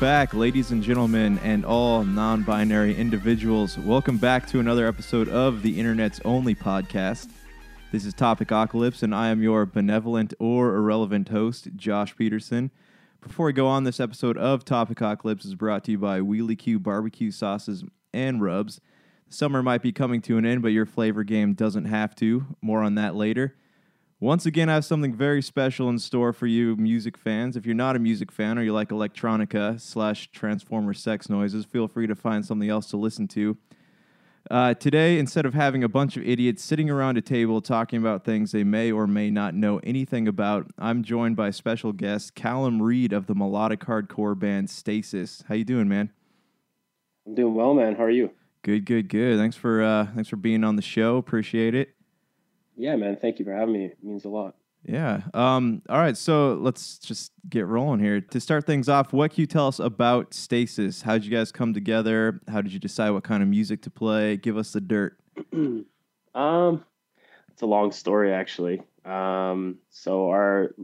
Back, ladies and gentlemen, and all non binary individuals. Welcome back to another episode of the Internet's only podcast. This is Topicocalypse, and I am your benevolent or irrelevant host, Josh Peterson. Before we go on, this episode of Topicocalypse is brought to you by Wheely Q barbecue sauces and rubs. Summer might be coming to an end, but your flavor game doesn't have to. More on that later. Once again, I have something very special in store for you, music fans. If you're not a music fan or you like electronica slash transformer sex noises, feel free to find something else to listen to. Uh, today, instead of having a bunch of idiots sitting around a table talking about things they may or may not know anything about, I'm joined by special guest Callum Reid of the melodic hardcore band Stasis. How you doing, man? I'm doing well, man. How are you? Good, good, good. Thanks for uh, thanks for being on the show. Appreciate it. Yeah, man. Thank you for having me. It means a lot. Yeah. Um, all right. So let's just get rolling here. To start things off, what can you tell us about Stasis? How did you guys come together? How did you decide what kind of music to play? Give us the dirt. um, it's a long story, actually. Um, so our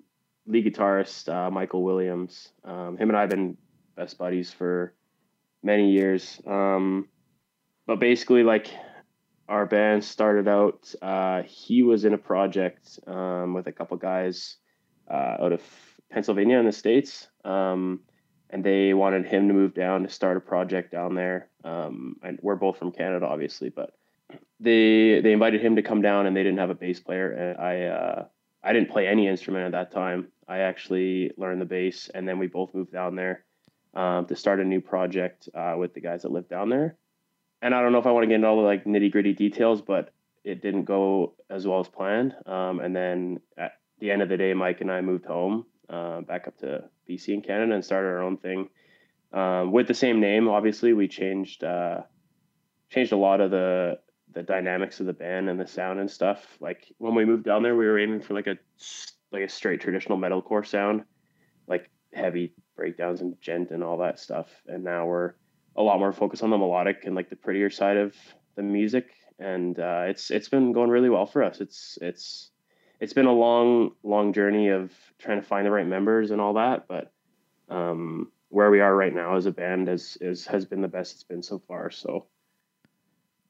lead guitarist, uh, Michael Williams, um, him and I have been best buddies for many years. Um, but basically, like our band started out, uh, he was in a project um, with a couple guys uh, out of Pennsylvania in the States. Um, and they wanted him to move down to start a project down there. Um, and we're both from Canada, obviously, but they they invited him to come down, and they didn't have a bass player. And I uh, I didn't play any instrument at that time. I actually learned the bass, and then we both moved down there um, to start a new project uh, with the guys that live down there and I don't know if I want to get into all the like nitty gritty details, but it didn't go as well as planned. Um, and then at the end of the day, Mike and I moved home, uh, back up to BC in Canada, and started our own thing um, with the same name. Obviously, we changed uh, changed a lot of the the dynamics of the band and the sound and stuff. Like when we moved down there, we were aiming for like a like a straight traditional metalcore sound, like heavy breakdowns and djent and all that stuff. And now we're a lot more focus on the melodic and like the prettier side of the music. And uh, it's it's been going really well for us. It's it's it's been a long long journey of trying to find the right members and all that but um, where we are right now as a band is, is has been the best it's been so far so.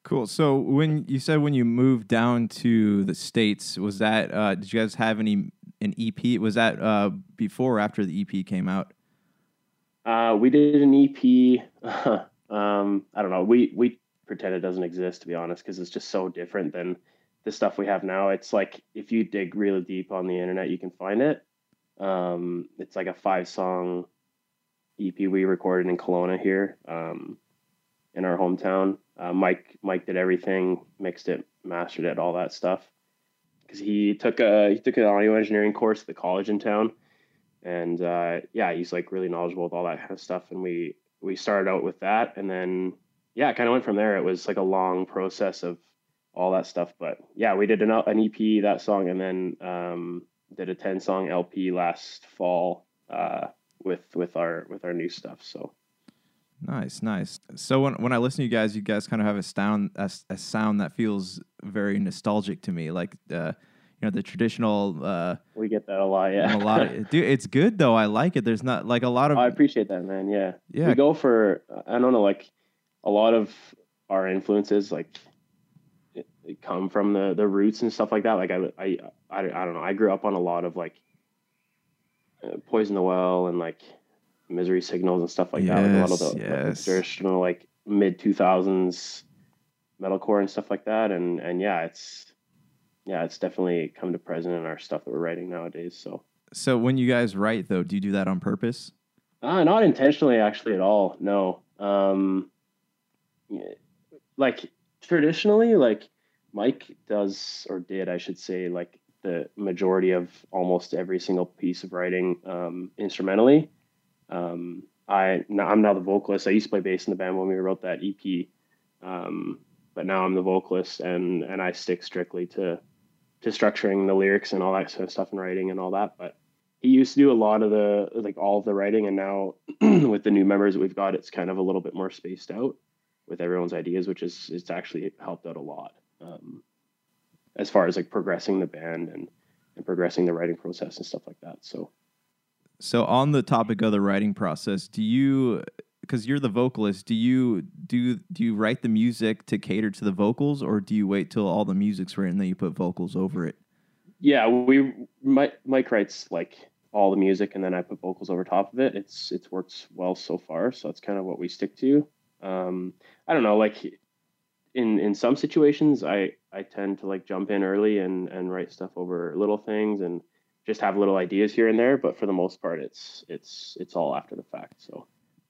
Cool. So when you said when you moved down to the states was that uh, did you guys have any an ep was that uh, before or after the ep came out uh, we did an EP. um, I don't know. We we pretend it doesn't exist to be honest, because it's just so different than the stuff we have now. It's like if you dig really deep on the internet, you can find it. Um, it's like a five song EP we recorded in Kelowna here, um, in our hometown. Uh, Mike Mike did everything, mixed it, mastered it, all that stuff. Because he took a he took an audio engineering course at the college in town and uh, yeah, he's like really knowledgeable with all that kind of stuff. And we we started out with that, and then yeah, kind of went from there. It was like a long process of all that stuff, but yeah, we did an, an EP that song, and then um, did a ten song LP last fall uh, with with our with our new stuff. So. Nice, nice. So when when I listen to you guys, you guys kind of have a sound a, a sound that feels very nostalgic to me, like uh, you know the traditional. Uh, we get that a lot, yeah. a lot, of, dude. It's good though. I like it. There's not like a lot of. I appreciate that, man. Yeah, yeah. We go for I don't know, like a lot of our influences, like it, it come from the the roots and stuff like that. Like I, I, I, I don't know. I grew up on a lot of like uh, Poison the Well and like Misery Signals and stuff like yes, that. Like a lot of the, yes. the traditional like mid two thousands metalcore and stuff like that. And and yeah, it's yeah, it's definitely come to present in our stuff that we're writing nowadays. So, so when you guys write though, do you do that on purpose? Uh, not intentionally, actually, at all. No. Um, like traditionally, like Mike does or did, I should say, like the majority of almost every single piece of writing um, instrumentally. Um, I I'm now the vocalist. I used to play bass in the band when we wrote that EP, um, but now I'm the vocalist, and and I stick strictly to to structuring the lyrics and all that sort of stuff and writing and all that. But he used to do a lot of the like all of the writing, and now with the new members that we've got, it's kind of a little bit more spaced out with everyone's ideas, which is it's actually helped out a lot um, as far as like progressing the band and and progressing the writing process and stuff like that. So. So on the topic of the writing process, do you because you're the vocalist, do you do do you write the music to cater to the vocals or do you wait till all the music's written then you put vocals over it? Yeah, we Mike, Mike writes like all the music and then I put vocals over top of it. It's it's worked well so far, so that's kind of what we stick to. Um, I don't know, like in in some situations, I I tend to like jump in early and and write stuff over little things and just have little ideas here and there. But for the most part, it's it's it's all after the fact. So.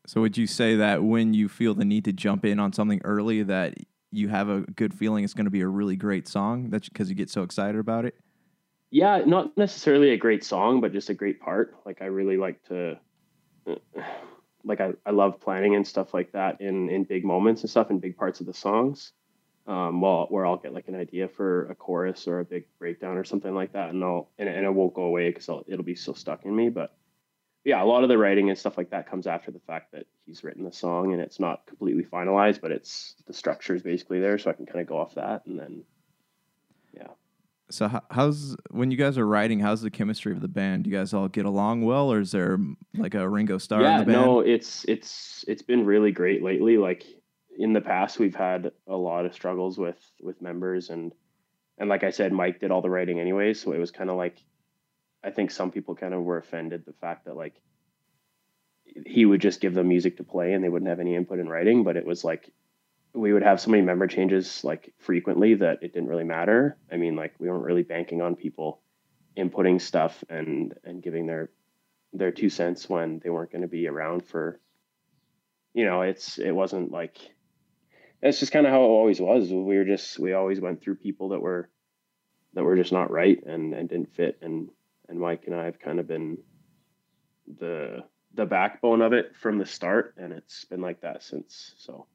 So would you say that when you feel the need to jump in on something early, that you have a good feeling it's going to be a really great song? That's because you get so excited about it. Yeah, not necessarily a great song, but just a great part. Like I really like to, like I, I love planning and stuff like that in in big moments and stuff in big parts of the songs um, well, where I'll get like an idea for a chorus or a big breakdown or something like that, and I'll and, and it won't go away because it'll be so stuck in me. But yeah, a lot of the writing and stuff like that comes after the fact that he's written the song and it's not completely finalized, but it's the structure is basically there, so I can kind of go off that and then yeah. So how's when you guys are writing? How's the chemistry of the band? Do you guys all get along well, or is there like a Ringo Starr yeah, in the band? no, it's it's it's been really great lately. Like in the past we've had a lot of struggles with with members and and like I said, Mike did all the writing anyway, so it was kind of like I think some people kind of were offended the fact that like he would just give them music to play and they wouldn't have any input in writing, but it was like we would have so many member changes like frequently that it didn't really matter. I mean, like we weren't really banking on people inputting stuff and and giving their their two cents when they weren't going to be around for you know, it's it wasn't like it's just kind of how it always was. We were just we always went through people that were that were just not right and and didn't fit. And and Mike and I have kind of been the the backbone of it from the start, and it's been like that since. So,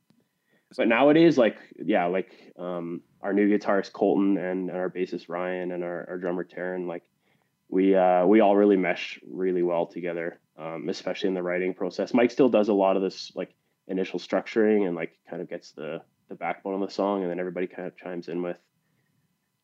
but nowadays, like yeah, like um, our new guitarist Colton and, and our bassist Ryan and our, our drummer Taryn, like we uh, we all really mesh really well together, um, especially in the writing process. Mike still does a lot of this like initial structuring and like kind of gets the the backbone of the song and then everybody kind of chimes in with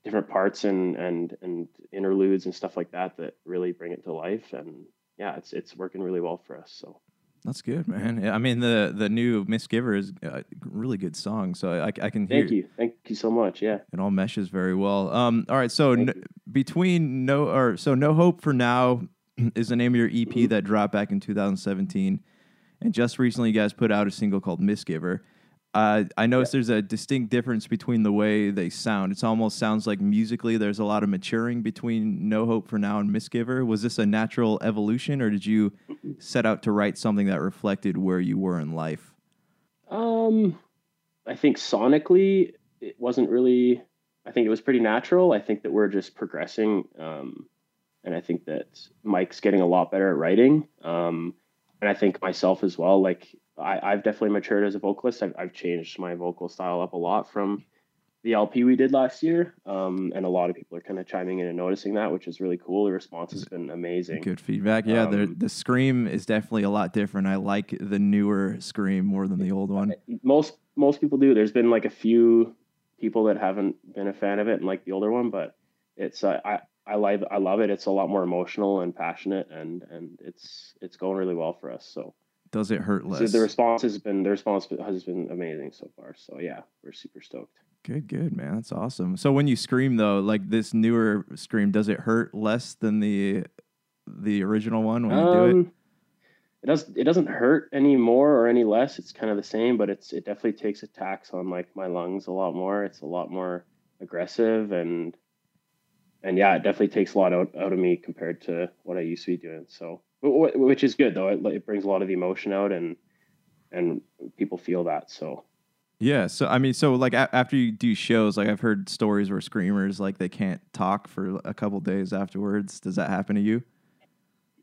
different parts and and and interludes and stuff like that that really bring it to life. And yeah it's it's working really well for us so. That's good man. I mean the the new misgiver is a really good song so i, I can hear thank you. Thank you so much. Yeah. It all meshes very well. Um all right so n- between no or so no hope for now is the name of your ep mm-hmm. that dropped back in 2017 and just recently, you guys put out a single called Misgiver. Uh, I noticed yeah. there's a distinct difference between the way they sound. It almost sounds like musically there's a lot of maturing between No Hope for Now and Misgiver. Was this a natural evolution, or did you set out to write something that reflected where you were in life? Um, I think sonically it wasn't really. I think it was pretty natural. I think that we're just progressing, um, and I think that Mike's getting a lot better at writing. Um, and I think myself as well. Like I, have definitely matured as a vocalist. I've, I've, changed my vocal style up a lot from the LP we did last year, um, and a lot of people are kind of chiming in and noticing that, which is really cool. The response has been amazing. Good feedback. Yeah, um, the the scream is definitely a lot different. I like the newer scream more than the old one. Most most people do. There's been like a few people that haven't been a fan of it and like the older one, but it's uh, I I love I love it. It's a lot more emotional and passionate, and and it's it's going really well for us. So does it hurt less? So the response has been the response has been amazing so far. So yeah, we're super stoked. Good, good, man. That's awesome. So when you scream though, like this newer scream, does it hurt less than the the original one when you um, do it? Um, it does. It doesn't hurt any more or any less. It's kind of the same, but it's it definitely takes a tax on like my lungs a lot more. It's a lot more aggressive and and yeah, it definitely takes a lot out, out of me compared to what I used to be doing. So, which is good though. It, it brings a lot of the emotion out, and and people feel that. So, yeah. So I mean, so like a- after you do shows, like I've heard stories where screamers like they can't talk for a couple days afterwards. Does that happen to you?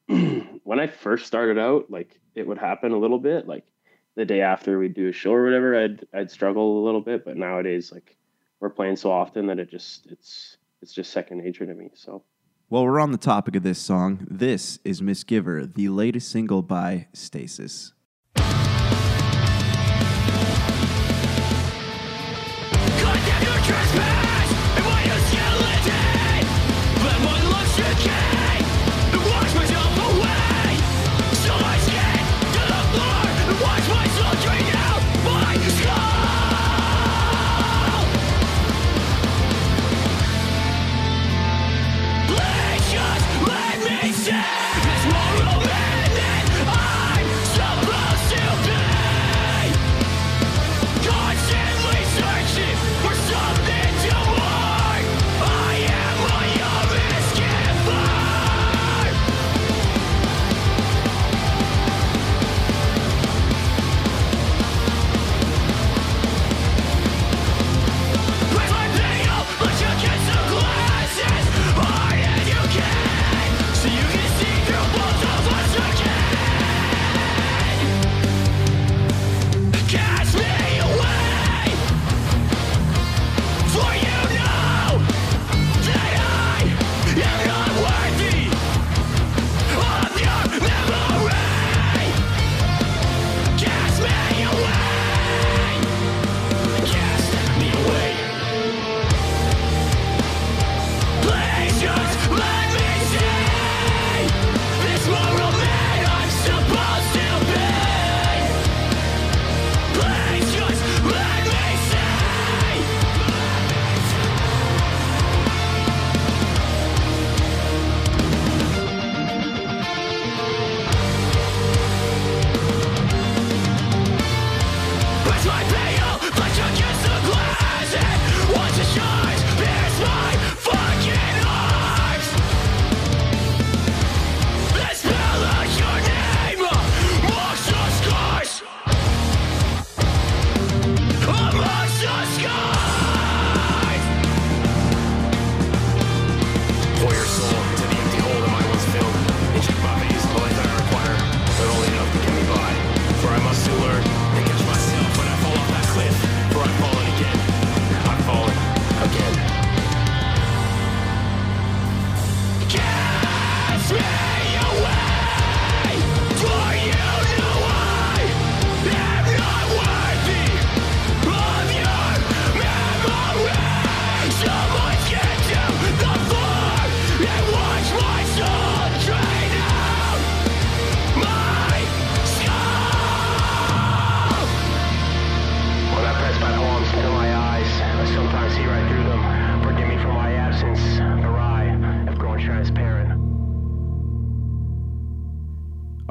when I first started out, like it would happen a little bit. Like the day after we'd do a show or whatever, I'd I'd struggle a little bit. But nowadays, like we're playing so often that it just it's it's just second nature to me. So. Well, we're on the topic of this song. This is Misgiver, the latest single by Stasis.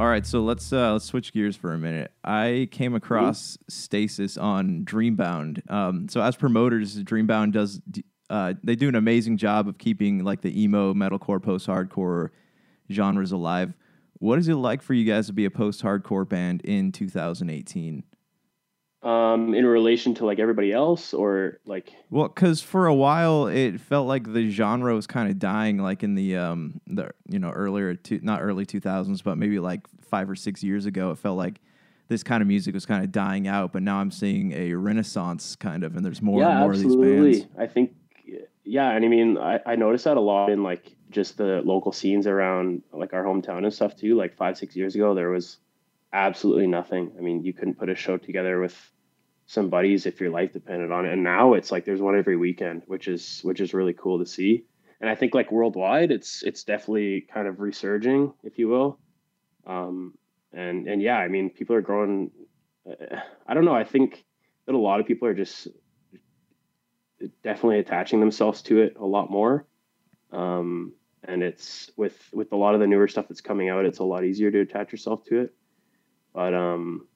Right, so let's uh, let's switch gears for a minute. I came across Stasis on Dreambound. Um, so as promoters, Dreambound does uh, they do an amazing job of keeping like the emo, metalcore, post-hardcore genres alive. What is it like for you guys to be a post-hardcore band in 2018? Um, in relation to like everybody else, or like Well, because for a while it felt like the genre was kind of dying, like in the um the you know earlier two, not early two thousands, but maybe like five or six years ago, it felt like this kind of music was kind of dying out. But now I'm seeing a renaissance kind of, and there's more yeah, and more absolutely. of these bands. I think yeah, and I mean I, I noticed that a lot in like just the local scenes around like our hometown and stuff too. Like five, six years ago there was absolutely nothing. I mean, you couldn't put a show together with some buddies if your life depended on it. And now it's like there's one every weekend, which is which is really cool to see. And I think like worldwide, it's it's definitely kind of resurging, if you will. Um, and and yeah, I mean, people are growing. I don't know. I think that a lot of people are just definitely attaching themselves to it a lot more. Um, and it's with with a lot of the newer stuff that's coming out, it's a lot easier to attach yourself to it. But um,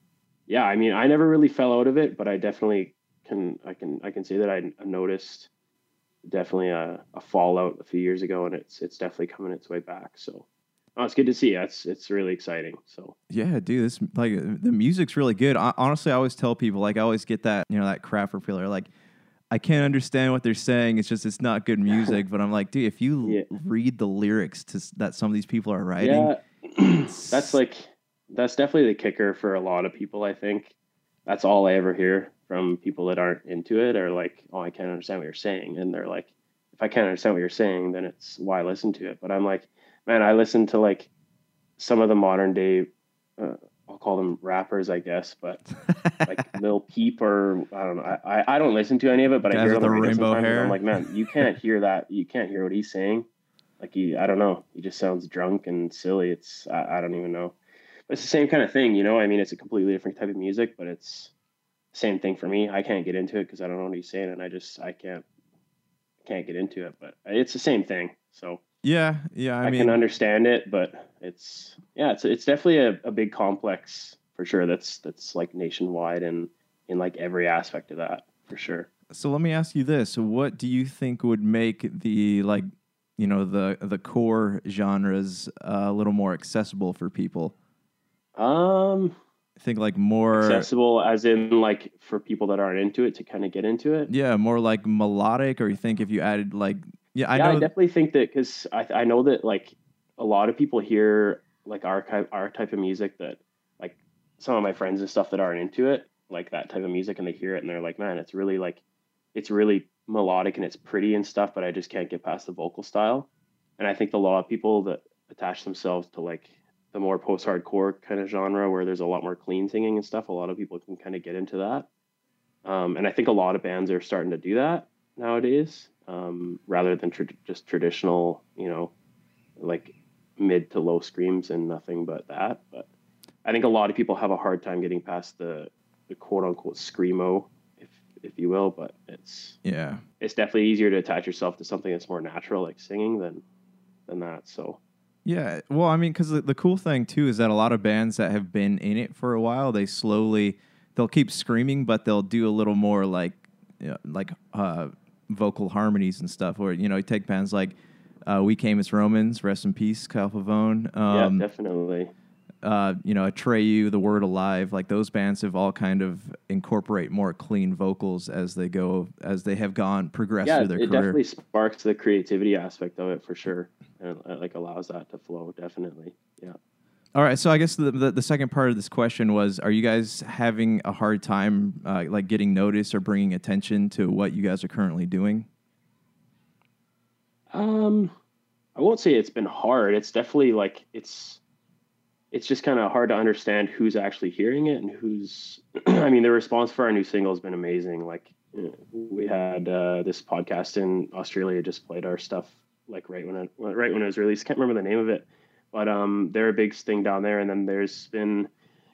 yeah, I mean, I never really fell out of it, but I definitely can I can I can say that I, noticed definitely a, a fallout a few years ago, and it's it's definitely coming its way back. So. Oh, it's good to see. It's it's really exciting. So Yeah, dude, this like the music's really good. I, honestly, I always tell people like I always get that you know that crap for feeler like. I can't understand what they're saying. It's just it's not good music. but I'm like, dude, if you Yeah. read the lyrics to that some of these people are writing, yeah, that's like that's definitely the kicker for a lot of people. I think that's all I ever hear from people that aren't into it, or like, oh, I can't understand what you're saying, and they're like, if I can't understand what you're saying, then it's why I listen to it. But I'm like, man, I listen to like some of the modern day. Uh, I'll call them rappers, I guess, but like Lil Peep or I don't know. I, I, don't listen to any of it, but I hear the rainbow hair. I'm like, man, you can't hear that. You can't hear what he's saying. Like he, I don't know. He just sounds drunk and silly. It's I, I don't even know. But it's the same kind of thing, you know. I mean, it's a completely different type of music, but it's the same thing for me. I can't get into it because I don't know what he's saying, and I just I can't can't get into it. But it's the same thing. So yeah, yeah. I, I, mean, can understand it, but it's yeah, it's it's definitely a, a big complex for sure. That's that's like nationwide and in like every aspect of that for sure. So let me ask you this: What do you think would make the like, you know, the the core genres uh, a little more accessible for people? Um, I think like more, accessible as in like for people that aren't into it to kind of get into it. yeah, more like melodic. Or you think if you added like, yeah, I yeah, I definitely think that because I I know that like a lot of people hear like our type our type of music that like some of my friends and stuff that aren't into it like that type of music and they hear it and they're like man it's really like it's really melodic and it's pretty and stuff but I just can't get past the vocal style and I think a lot of people that attach themselves to like the more post hardcore kind of genre where there's a lot more clean singing and stuff a lot of people can kind of get into that um, and I think a lot of bands are starting to do that nowadays um, rather than tr- just traditional, you know, like mid to low screams and nothing but that. But I think a lot of people have a hard time getting past the, the quote unquote screamo, if if you will. But it's yeah, it's definitely easier to attach yourself to something that's more natural, like singing, than than that. So yeah. Well, I mean, because the, the cool thing too is that a lot of bands that have been in it for a while, they slowly they'll keep screaming, but they'll do a little more like, you know, like uh, vocal harmonies and stuff. Or you know, you take bands like. Uh, we came as Romans, rest in peace, Kyle Pavone. Um, yeah, definitely. uh, you know, Atreyu, The Word Alive, like those bands have all kind of incorporate more clean vocals as they go, as they have gone progressed Yeah, through their it career. It definitely sparks the creativity aspect of it for sure, and it, like allows that to flow. Definitely, yeah. All right, so I guess the, the the second part of this question was: Are you guys having a hard time, uh, like getting notice or bringing attention to what you guys are currently doing? Um, I won't say it's been hard. It's definitely like it's it's just kind of hard to understand who's actually hearing it and who's. I mean, the response for our new single has been amazing. Like you know, we had uh, this podcast in Australia just played our stuff like right when it right when it was released. Can't remember the name of it, but um, they're a big thing down there. And then there's been,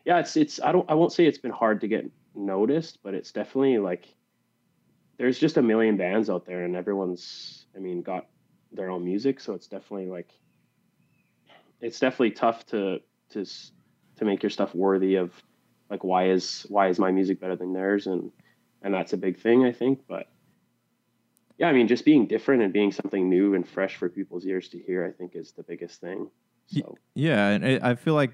yeah, it's it's I don't I won't say it's been hard to get noticed, but it's definitely like there's just a million bands out there, and everyone's I mean got their own music, so it's definitely like it's definitely tough to to to make your stuff worthy of like why is why is my music better than theirs and and that's a big thing I think but yeah I mean just being different and being something new and fresh for people's ears to hear I think is the biggest thing so yeah and I feel like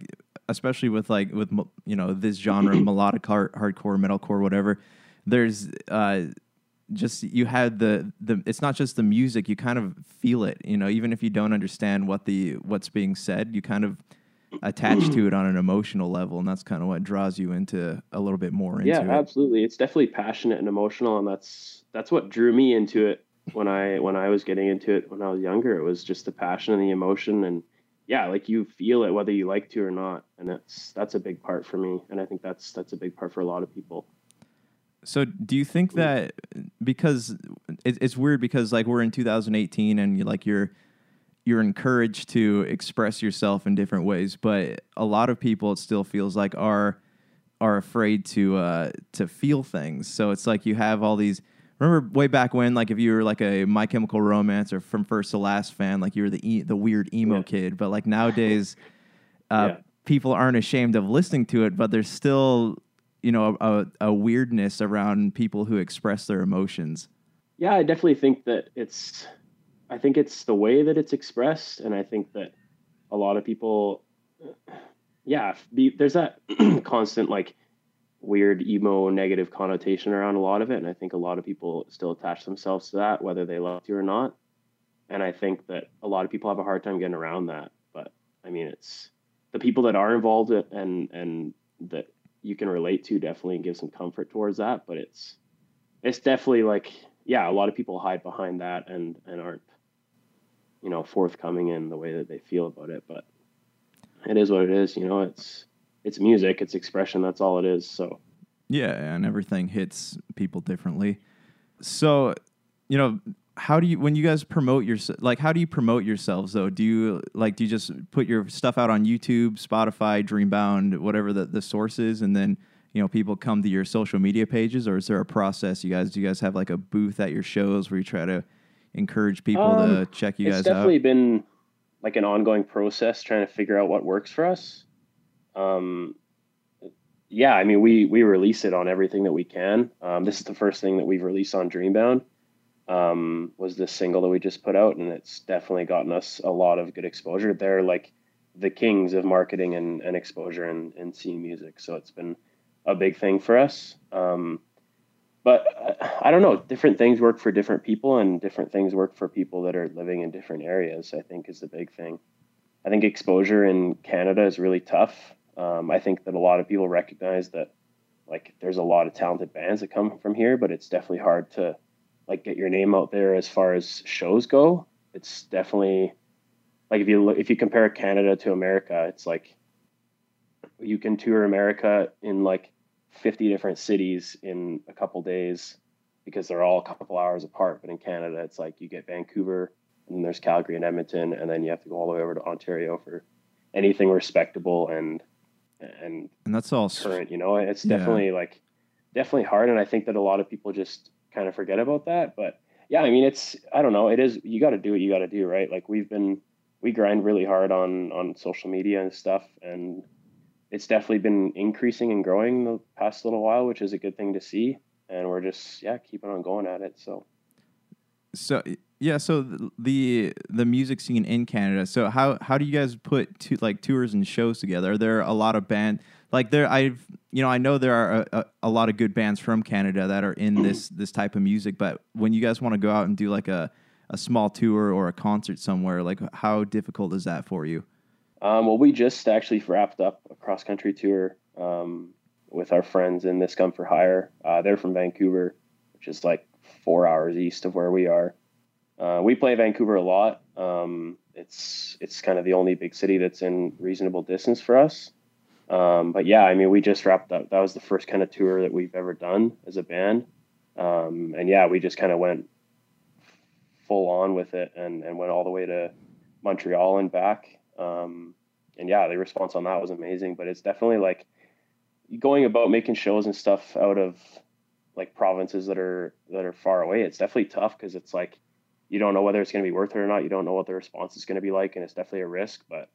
especially with like with you know this genre melodic hard, hardcore metalcore whatever there's uh just you had the the it's not just the music you kind of feel it you know even if you don't understand what the what's being said you kind of attach to it on an emotional level and that's kind of what draws you into a little bit more into yeah it. absolutely it's definitely passionate and emotional and that's that's what drew me into it when i when i was getting into it when i was younger it was just the passion and the emotion and yeah like you feel it whether you like to or not and that's that's a big part for me and i think that's that's a big part for a lot of people so do you think that because it, it's weird because like we're in 2018 and you like you're you're encouraged to express yourself in different ways, but a lot of people it still feels like are are afraid to uh, to feel things. So it's like you have all these. Remember way back when, like if you were like a My Chemical Romance or From First to Last fan, like you were the e- the weird emo yeah. kid. But like nowadays, uh, yeah. people aren't ashamed of listening to it, but there's still you know a, a weirdness around people who express their emotions. Yeah, I definitely think that it's. I think it's the way that it's expressed, and I think that a lot of people, yeah, be, there's that constant like weird emo negative connotation around a lot of it, and I think a lot of people still attach themselves to that, whether they love you or not. And I think that a lot of people have a hard time getting around that. But I mean, it's the people that are involved and and that you can relate to definitely and give some comfort towards that. But it's it's definitely like yeah, a lot of people hide behind that and and aren't you know forthcoming in the way that they feel about it. But it is what it is. You know, it's it's music, it's expression. That's all it is. So yeah, and everything hits people differently. So you know how do you when you guys promote your like how do you promote yourselves though do you like do you just put your stuff out on youtube spotify dreambound whatever the, the source is and then you know people come to your social media pages or is there a process you guys do you guys have like a booth at your shows where you try to encourage people um, to check you guys out it's definitely been like an ongoing process trying to figure out what works for us um yeah i mean we we release it on everything that we can um, this is the first thing that we've released on dreambound um, was this single that we just put out, and it's definitely gotten us a lot of good exposure. They're like the kings of marketing and, and exposure and, and scene music, so it's been a big thing for us. Um, but I, I don't know, different things work for different people, and different things work for people that are living in different areas. I think is the big thing. I think exposure in Canada is really tough. Um, I think that a lot of people recognize that like there's a lot of talented bands that come from here, but it's definitely hard to like get your name out there as far as shows go. It's definitely like if you look, if you compare Canada to America, it's like you can tour America in like 50 different cities in a couple days because they're all a couple hours apart. But in Canada, it's like you get Vancouver and then there's Calgary and Edmonton, and then you have to go all the way over to Ontario for anything respectable and and and that's all current. You know, it's definitely yeah. like definitely hard, and I think that a lot of people just kind of forget about that. But yeah, I mean, it's I don't know. It is you got to do what you got to do, right? Like we've been we grind really hard on on social media and stuff, and it's definitely been increasing and growing the past little while, which is a good thing to see. And we're just yeah keeping on going at it. So so yeah, so the the music scene in Canada. So how how do you guys put two, like tours and shows together? Are there a lot of band like there I've you know I know there are a, a, a lot of good bands from Canada that are in this this type of music, but when you guys want to go out and do like a a small tour or a concert somewhere, like how difficult is that for you? Um, well, we just actually wrapped up a cross country tour um, with our friends in This Gun for Hire. Uh, they're from Vancouver, which is like four hours east of where we are. Uh, we play Vancouver a lot. Um, it's it's kind of the only big city that's in reasonable distance for us. Um, but yeah, I mean, we just wrapped up. That was the first kind of tour that we've ever done as a band. Um, and yeah, we just kind of went full on with it and, and went all the way to Montreal and back. Um, and yeah, the response on that was amazing. But it's definitely like going about making shows and stuff out of like provinces that are that are far away. It's definitely tough because it's like you don't know whether it's going to be worth it or not. You don't know what the response is going to be like, and it's definitely a risk. But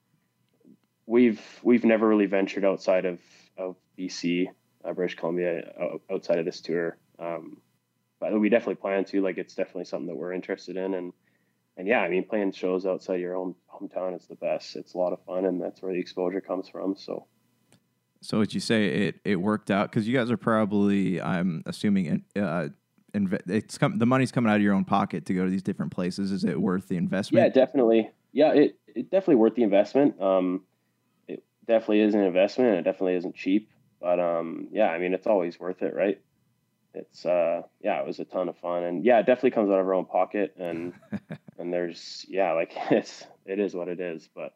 we've we've never really ventured outside of of BC, uh, British Columbia, outside of this tour. Um, but we definitely plan to. Like, it's definitely something that we're interested in, and and yeah, I mean, playing shows outside your own hometown is the best. It's a lot of fun, and that's where the exposure comes from. So. So would you say it it worked out because you guys are probably I'm assuming uh, inv- it's come the money's coming out of your own pocket to go to these different places. Is it worth the investment? Yeah, definitely. Yeah, it it definitely worth the investment. Um, it definitely is an investment. It definitely isn't cheap, but um, yeah, I mean, it's always worth it, right? It's uh, yeah, it was a ton of fun, and yeah, it definitely comes out of our own pocket, and and there's yeah, like it's it is what it is, but.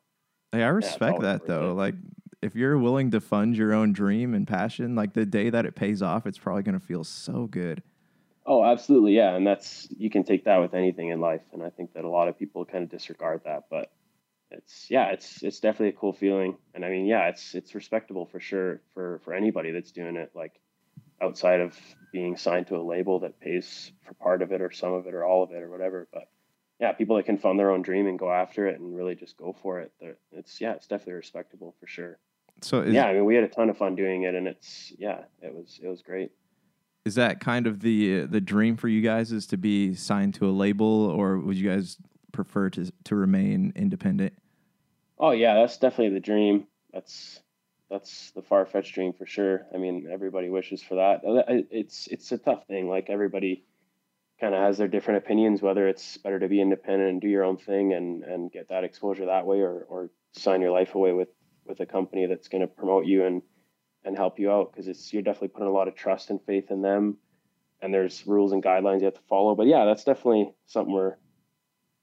Hey, I respect yeah, that though. It. Like if you're willing to fund your own dream and passion, like the day that it pays off, it's probably going to feel so good. Oh, absolutely, yeah, and that's you can take that with anything in life, and I think that a lot of people kind of disregard that, but it's yeah, it's it's definitely a cool feeling, and I mean, yeah, it's it's respectable for sure for for anybody that's doing it, like outside of being signed to a label that pays for part of it or some of it or all of it or whatever, but yeah, people that can fund their own dream and go after it and really just go for it. It's yeah, it's definitely respectable for sure. So is, yeah, I mean, we had a ton of fun doing it, and it's yeah, it was it was great is that kind of the the dream for you guys is to be signed to a label or would you guys prefer to to remain independent? Oh yeah that's definitely the dream. That's that's the far-fetched dream for sure. I mean everybody wishes for that. Uh, it's it's a tough thing. Like everybody kind of has their different opinions whether it's better to be independent and do your own thing and and get that exposure that way or or sign your life away with with a company that's going to promote you and and help you out because it's you're definitely putting a lot of trust and faith in them and there's rules and guidelines you have to follow. But yeah that's definitely something we're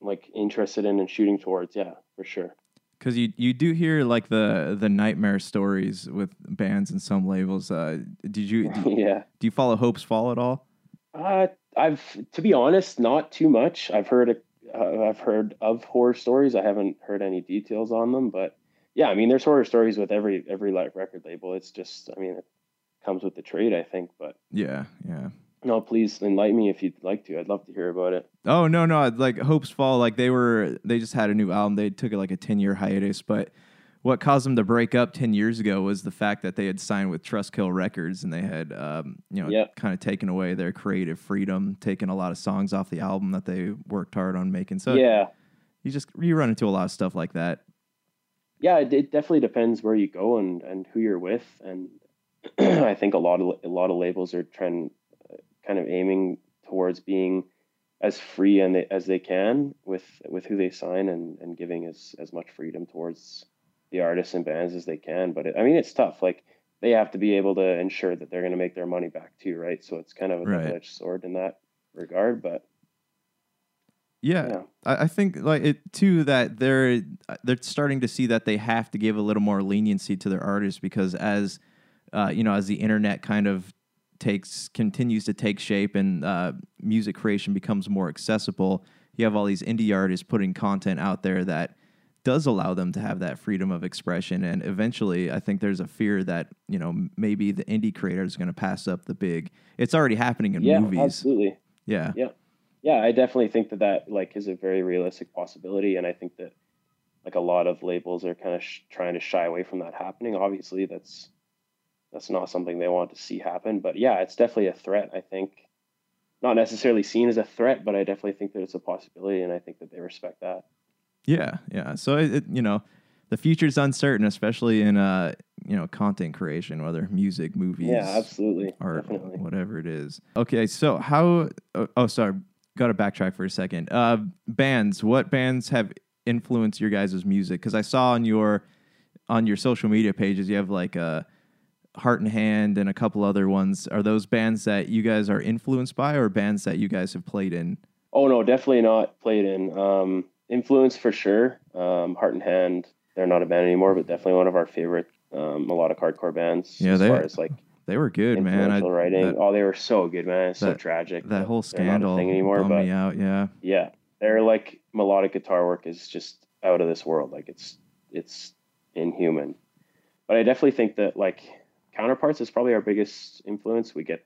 like interested in and shooting towards. Yeah for sure. Because you you do hear like the the nightmare stories with bands and some labels. Uh did you do, yeah. do you follow Hopesfall at all? Uh i've to be honest not too much. I've heard a, uh, i've heard of horror stories. I haven't heard any details on them but yeah, I mean, there's horror stories with every every record label. It's just, I mean, it comes with the trade, I think. But yeah, yeah. No, please enlighten me if you'd like to. I'd love to hear about it. Oh no, no, like Hopesfall, like they were, they just had a new album. They took it like a ten year hiatus, but what caused them to break up 10 years ago was the fact that they had signed with Trustkill Records and they had, um, you know, yep. kind of taken away their creative freedom, taken a lot of songs off the album that they worked hard on making. So yeah, you just you run into a lot of stuff like that yeah, it, it, definitely depends where you go and, and who you're with. And I think a lot of a lot of labels are trying, uh, kind of aiming towards being as free and they, as they can with with who they sign and, and giving as as much freedom towards the artists and bands as they can. But it, I mean, it's tough. Like they have to be able to ensure that they're going to make their money back too, right? So it's kind of a double edged sword in that regard. But yeah. I, I, think like it too that they're they're starting to see that they have to give a little more leniency to their artists because as uh, you know as the internet kind of takes continues to take shape and uh, music creation becomes more accessible, you have all these indie artists putting content out there that does allow them to have that freedom of expression. And eventually i think there's a fear that you know maybe the indie creator is going to pass up the big it's already happening in yeah, movies. absolutely. Yeah. Yeah yeah, I definitely think that that like is a very realistic possibility, and I think that like a lot of labels are kind of sh- trying to shy away from that happening. Obviously, that's that's not something they want to see happen, but yeah, it's definitely a threat. I think not necessarily seen as a threat, but I definitely think that it's a possibility, and I think that they respect that. Yeah, yeah. So it, it you know, the future's uncertain, especially in uh you know content creation, whether music, movies, yeah, absolutely, art, definitely. whatever it is. Okay, so how? Oh, oh sorry got to backtrack for a second. Uh, bands, what bands have influenced your guys' music? Because I saw on your on your social media pages you have like a uh, Heart in Hand and a couple other ones. Are those bands that you guys are influenced by, or bands that you guys have played in? Oh no, definitely not played in. Um, influence for sure. Um, Heart in Hand, they're not a band anymore, but definitely one of our favorite um, melodic hardcore bands. Yeah, as they, far as like they were good, man. I, writing. That, oh, they were so good, man. It's that, so tragic. That whole scandal thing anymore, bummed but, me out. Yeah. Yeah, their like melodic guitar work is just out of this world. Like it's it's inhuman. But I definitely think that like counterparts is probably our biggest influence. We get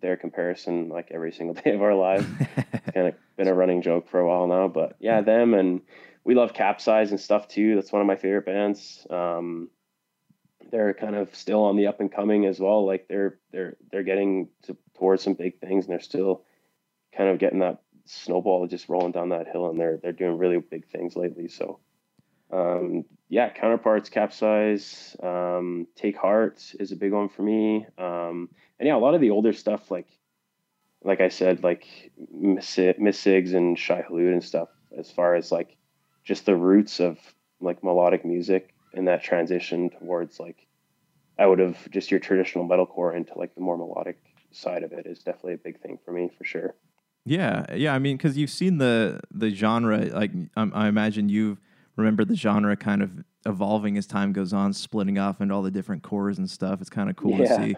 their comparison like every single day of our lives. it's kind of been a running joke for a while now, but yeah, them and we love Capsize and stuff too. That's one of my favorite bands. Um, they're kind of still on the up and coming as well. Like they're they're they're getting to, towards some big things, and they're still kind of getting that snowball just rolling down that hill, and they're they're doing really big things lately. So, um, yeah, counterparts, capsize, um, take heart is a big one for me. Um, and yeah, a lot of the older stuff, like like I said, like Miss Sigs and Shai Hulud and stuff, as far as like just the roots of like melodic music and that transition towards like I would have just your traditional metalcore into like the more melodic side of it is definitely a big thing for me for sure. Yeah, yeah. I mean, because you've seen the the genre, like um, I imagine you remember the genre kind of evolving as time goes on, splitting off into all the different cores and stuff. It's kind of cool yeah. to see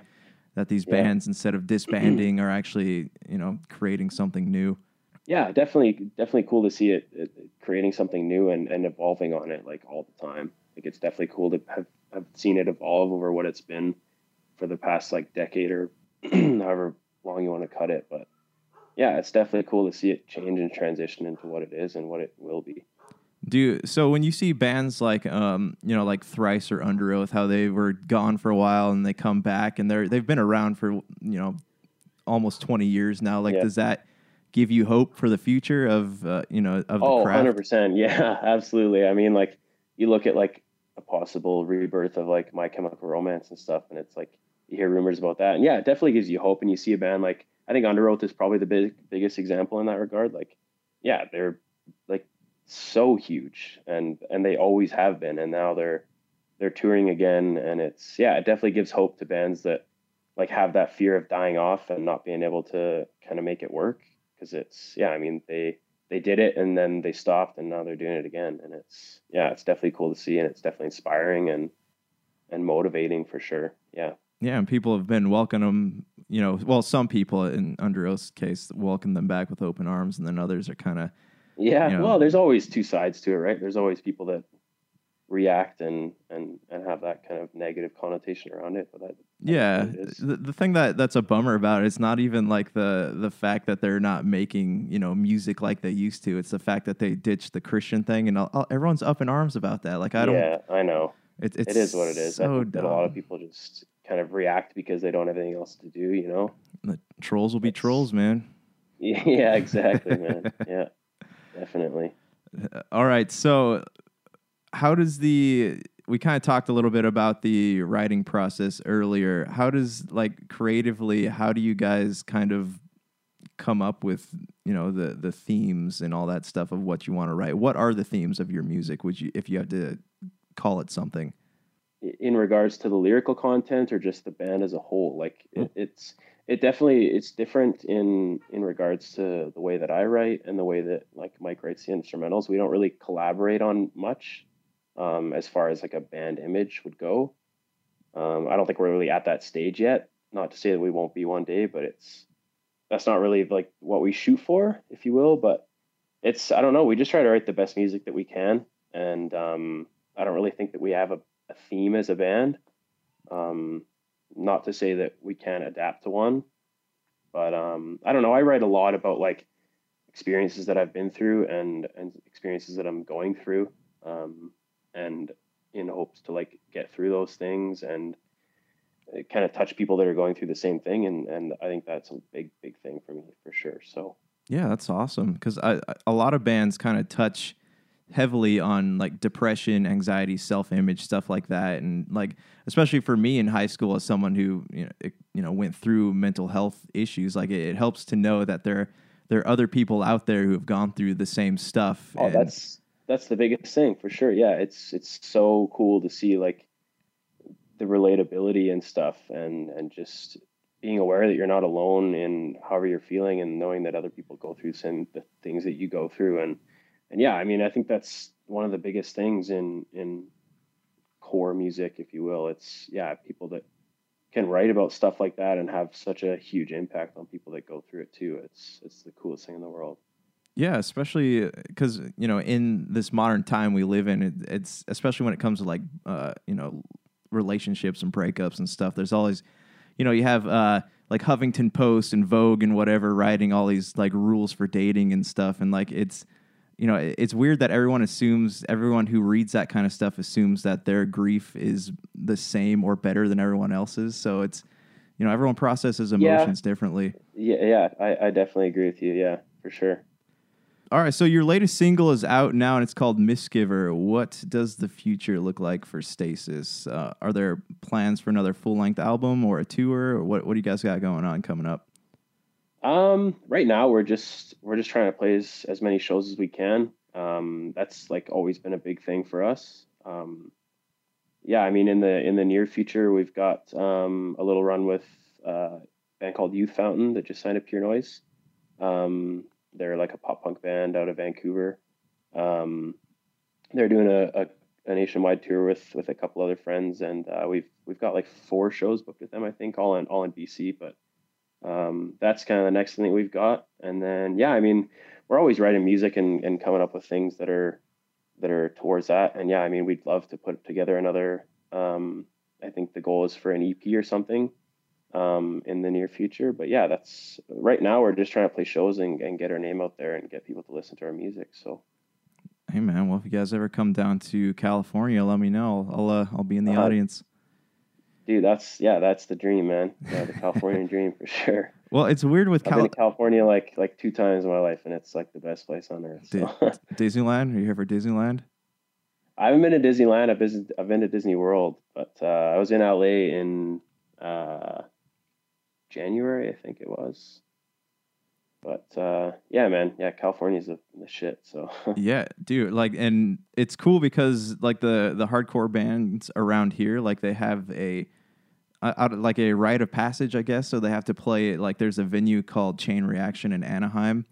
that these yeah. bands, instead of disbanding, are actually you know creating something new. Yeah, definitely, definitely cool to see it, it creating something new and, and evolving on it like all the time. Like it's definitely cool to have, have seen it evolve over what it's been for the past like decade or however long you want to cut it. But yeah, it's definitely cool to see it change and transition into what it is and what it will be. Do you, so when you see bands like um you know like Thrice or Underoath, how they were gone for a while and they come back and they're they've been around for you know almost twenty years now. Like, yeah. does that give you hope for the future of uh, you know of oh, the craft? 100%. Yeah, absolutely. I mean, like you look at like a possible rebirth of like My Chemical Romance and stuff, and it's like you hear rumors about that, and yeah, it definitely gives you hope. And you see a band like I think Underoath is probably the big biggest example in that regard. Like, yeah, they're like so huge, and and they always have been, and now they're they're touring again, and it's yeah, it definitely gives hope to bands that like have that fear of dying off and not being able to kind of make it work because it's yeah, I mean they they did it and then they stopped and now they're doing it again, and it's yeah, it's definitely cool to see, and it's definitely inspiring and and motivating for sure. Yeah. Yeah, and people have been welcoming them. You know, well, some people in under Underoath's case welcome them back with open arms, and then others are kind of. Yeah, you know, well, there's always two sides to it, right? There's always people that react and and and have that kind of negative connotation around it. But that, yeah, the, the thing that that's a bummer about it, it's not even like the the fact that they're not making you know music like they used to. It's the fact that they ditched the Christian thing, and all, everyone's up in arms about that. Like I don't. Yeah, I know. It, it's it is what it is. So that a lot of people just kind of react because they don't have anything else to do, you know? The trolls will be trolls, man. Yeah, exactly, man. yeah, definitely. All right. So, how does the we kind of talked a little bit about the writing process earlier. How does like creatively, how do you guys kind of come up with, you know, the the themes and all that stuff of what you want to write? What are the themes of your music? Would you if you had to call it something? in regards to the lyrical content or just the band as a whole like it, mm. it's it definitely it's different in in regards to the way that i write and the way that like mike writes the instrumentals we don't really collaborate on much um, as far as like a band image would go um, i don't think we're really at that stage yet not to say that we won't be one day but it's that's not really like what we shoot for if you will but it's i don't know we just try to write the best music that we can and um, i don't really think that we have a a theme as a band. Um, not to say that we can't adapt to one, but um, I don't know. I write a lot about like experiences that I've been through and and experiences that I'm going through, um, and in hopes to like get through those things and uh, kind of touch people that are going through the same thing. And and I think that's a big big thing for me for sure. So yeah, that's awesome because I a lot of bands kind of touch heavily on like depression, anxiety, self-image, stuff like that, and like especially for me in high school as someone who you know it, you know went through mental health issues, like it, it, helps to know that there there are other people out there who have gone through the same stuff. Oh, that's that's the biggest thing for sure. Yeah, it's it's so cool to see like the relatability and stuff, and and just being aware that you're not alone in however you're feeling, and knowing that other people go through the things that you go through, and and yeah, I mean, I think that's one of the biggest things in in core music, if you will. It's yeah, people that can write about stuff like that and have such a huge impact on people that go through it too. It's it's the coolest thing in the world. Yeah, especially because you know in this modern time we live in, it, it's especially when it comes to like uh, you know relationships and breakups and stuff. There's always, you know, you have uh, like Huffington Post and Vogue and whatever writing all these like rules for dating and stuff, and like it's you know, it- it's weird that everyone assumes everyone who reads that kind of stuff assumes that their grief is the same or better than everyone else's. So it's, you know, everyone processes Yeah. emotions differently. Yeah, yeah, I, I definitely agree with you. Yeah, for sure. All right, so your latest single is out now, and it's called Misgiver. What does the future look like for Stasis? Uh, are there plans for another full length album or a tour? Or what What do you guys got going on coming up? Um, right now we're just we're just trying to play as, as many shows as we can. Um, that's like always been a big thing for us. Um, yeah, I mean in the in the near future we've got um, a little run with uh, a band called Youth Fountain that just signed up Pure Noise. Um, they're like a pop punk band out of Vancouver. Um, they're doing a, a, a nationwide tour with with a couple other friends, and uh, we've we've got like four shows booked with them. I think all in all in BC, but um, that's kind of the next thing we've got. And then, yeah, I mean, we're always writing music and, and coming up with things that are that are towards that. And yeah, I mean, we'd love to put together another. Um, I think the goal is for an EP or something um, in the near future. But yeah, that's right now we're just trying to play shows and, and get our name out there and get people to listen to our music. So Hey man, well if you guys ever come down to California, let me know. I'll uh, I'll be in the Uh-huh. audience. dude, that's yeah, that's the dream, man. Yeah, the Californian dream for sure. Well, it's weird with I've been Cal- California like like two times in my life, and it's like the best place on earth. So. Disneyland. Are you here for Disneyland? I haven't been to Disneyland. I've been, I've been to Disney World, but uh, I was in LA in uh, January, I think it was. But uh, yeah, man, yeah, California's the, the shit. So Yeah, dude. Like, and it's cool because like the the hardcore bands around here, like they have a uh, like a rite of passage, I guess. So they have to play like there's a venue called Chain Reaction in Anaheim.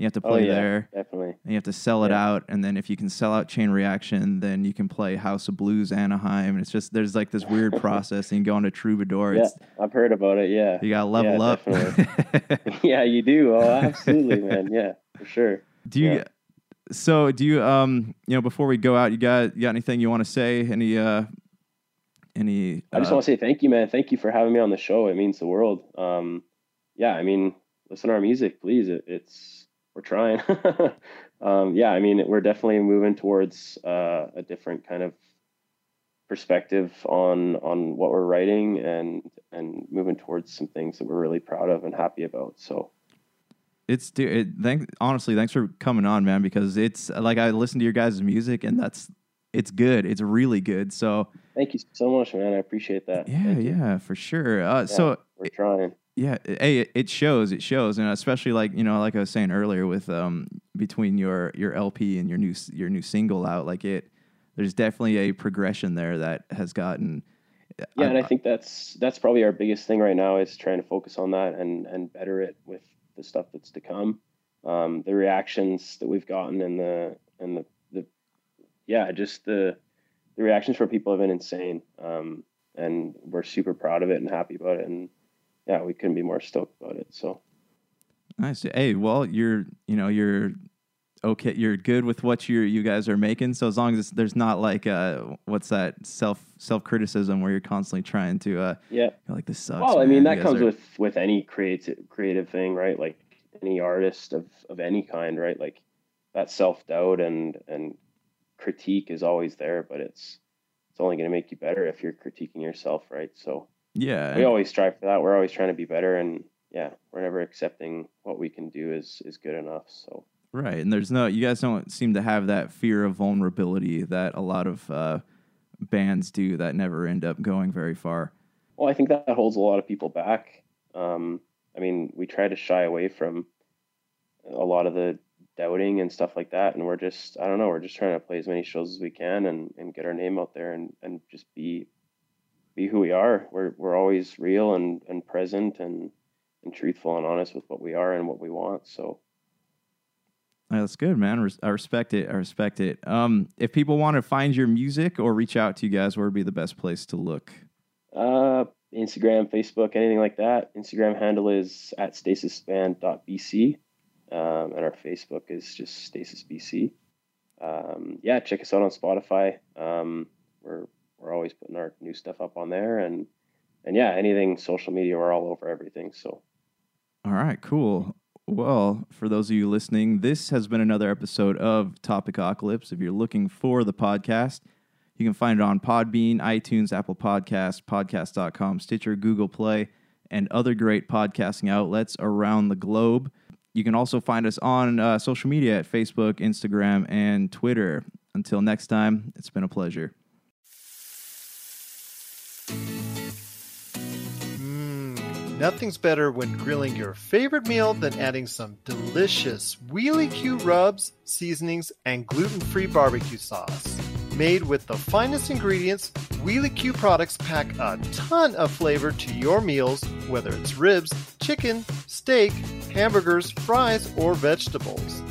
You have to play oh play yeah, there, definitely. and you have to sell it Yeah. out. And then if you can sell out Chain Reaction, then you can play House of Blues Anaheim. And it's just there's like this weird process. And you go into Troubadour. Yeah, It's I've heard about it. Yeah, you gotta level Yeah, up. yeah, you do. Oh, absolutely, man. Yeah, for sure. Do you? So do you? Um, you know, before we go out, you got you got anything you want to say? Any? Uh, any? I just uh, want to say thank you, man. Thank you for having me on the show. It means the world. Um, yeah, I mean, listen to our music, please. It, it's we're trying. um, yeah, I mean, we're definitely moving towards uh, a different kind of perspective on on what we're writing and and moving towards some things that we're really proud of and happy about. So It's dude. It, thank honestly, thanks for coming on, man. Because it's like I listen to your guys' music, and that's it's good. It's really good. So thank you so much, man. I appreciate that. yeah, yeah, for sure. Uh, So we're trying. Yeah, hey, it, shows. It shows, and especially like you know, like I was saying earlier, with um between your your LP and your new your new single out, like it. There's definitely a progression there that has gotten. yeah and i think that's that's probably our biggest thing right now is trying to focus on that and and better it with the stuff that's to come um the reactions that we've gotten and the and the the yeah just the the reactions from people have been insane um and we're super proud of it and happy about it and yeah we couldn't be more stoked about it so Nice. Hey, well, you're you know you're okay. You're good with what you you guys are making. So as long as there's not like uh what's that self self criticism where you're constantly trying to uh yeah like this sucks. well i mean that comes are- with with any creative creative thing right like any artist of of any kind right like that self-doubt and and critique is always there but it's it's only going to make you better if you're critiquing yourself right so yeah. we always strive for that we're always trying to be better and yeah we're never accepting what we can do is is good enough so Right. And there's no, you guys don't seem to have that fear of vulnerability that a lot of uh, bands do that never end up going very far. Well, I think that holds a lot of people back. Um, I mean, we try to shy away from a lot of the doubting and stuff like that, and we're just, I don't know, we're just trying to play as many shows as we can and, and get our name out there and, and just be be who we are. We're we're always real and, and present and and truthful and honest with what we are and what we want. So That's good, man. I respect it. I respect it. Um, if people want to find your music or reach out to you guys, where would be the best place to look? uh, Instagram, Facebook, anything like that. Instagram handle is at stasisband.bc. Um, and our Facebook is just stasisbc. Um, yeah, check us out on Spotify. Um, we're we're always putting our new stuff up on there, and and yeah, anything social media, we're all over everything. So All right, cool. Well, for those of you listening, this has been another episode of Topicocalypse. If you're looking for the podcast, you can find it on Podbean, iTunes, Apple Podcasts, podcast.com, Stitcher, Google Play, and other great podcasting outlets around the globe. You can also find us on uh, social media at Facebook, Instagram, and Twitter. Until next time, it's been a pleasure. Mmm, nothing's better when grilling your favorite meal than adding some delicious Wheely Q rubs, seasonings, and gluten free barbecue sauce. Made with the finest ingredients, Wheely Q products pack a ton of flavor to your meals, whether it's ribs, chicken, steak, hamburgers, fries, or vegetables.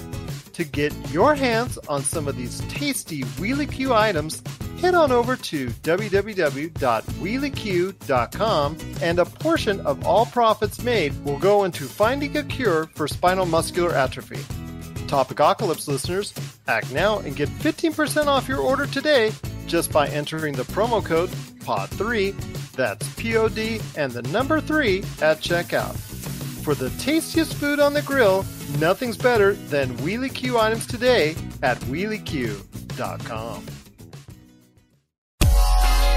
To get your hands on some of these tasty Wheely Q items, head on over to www.wheelyq.com and a portion of all profits made will go into finding a cure for spinal muscular atrophy. Topicocalypse listeners, act now and get 15% off your order today just by entering the promo code POD3, that's P-O-D and the number 3 at checkout. For the tastiest food on the grill, nothing's better than Wheely Q items today at wheelyq.com.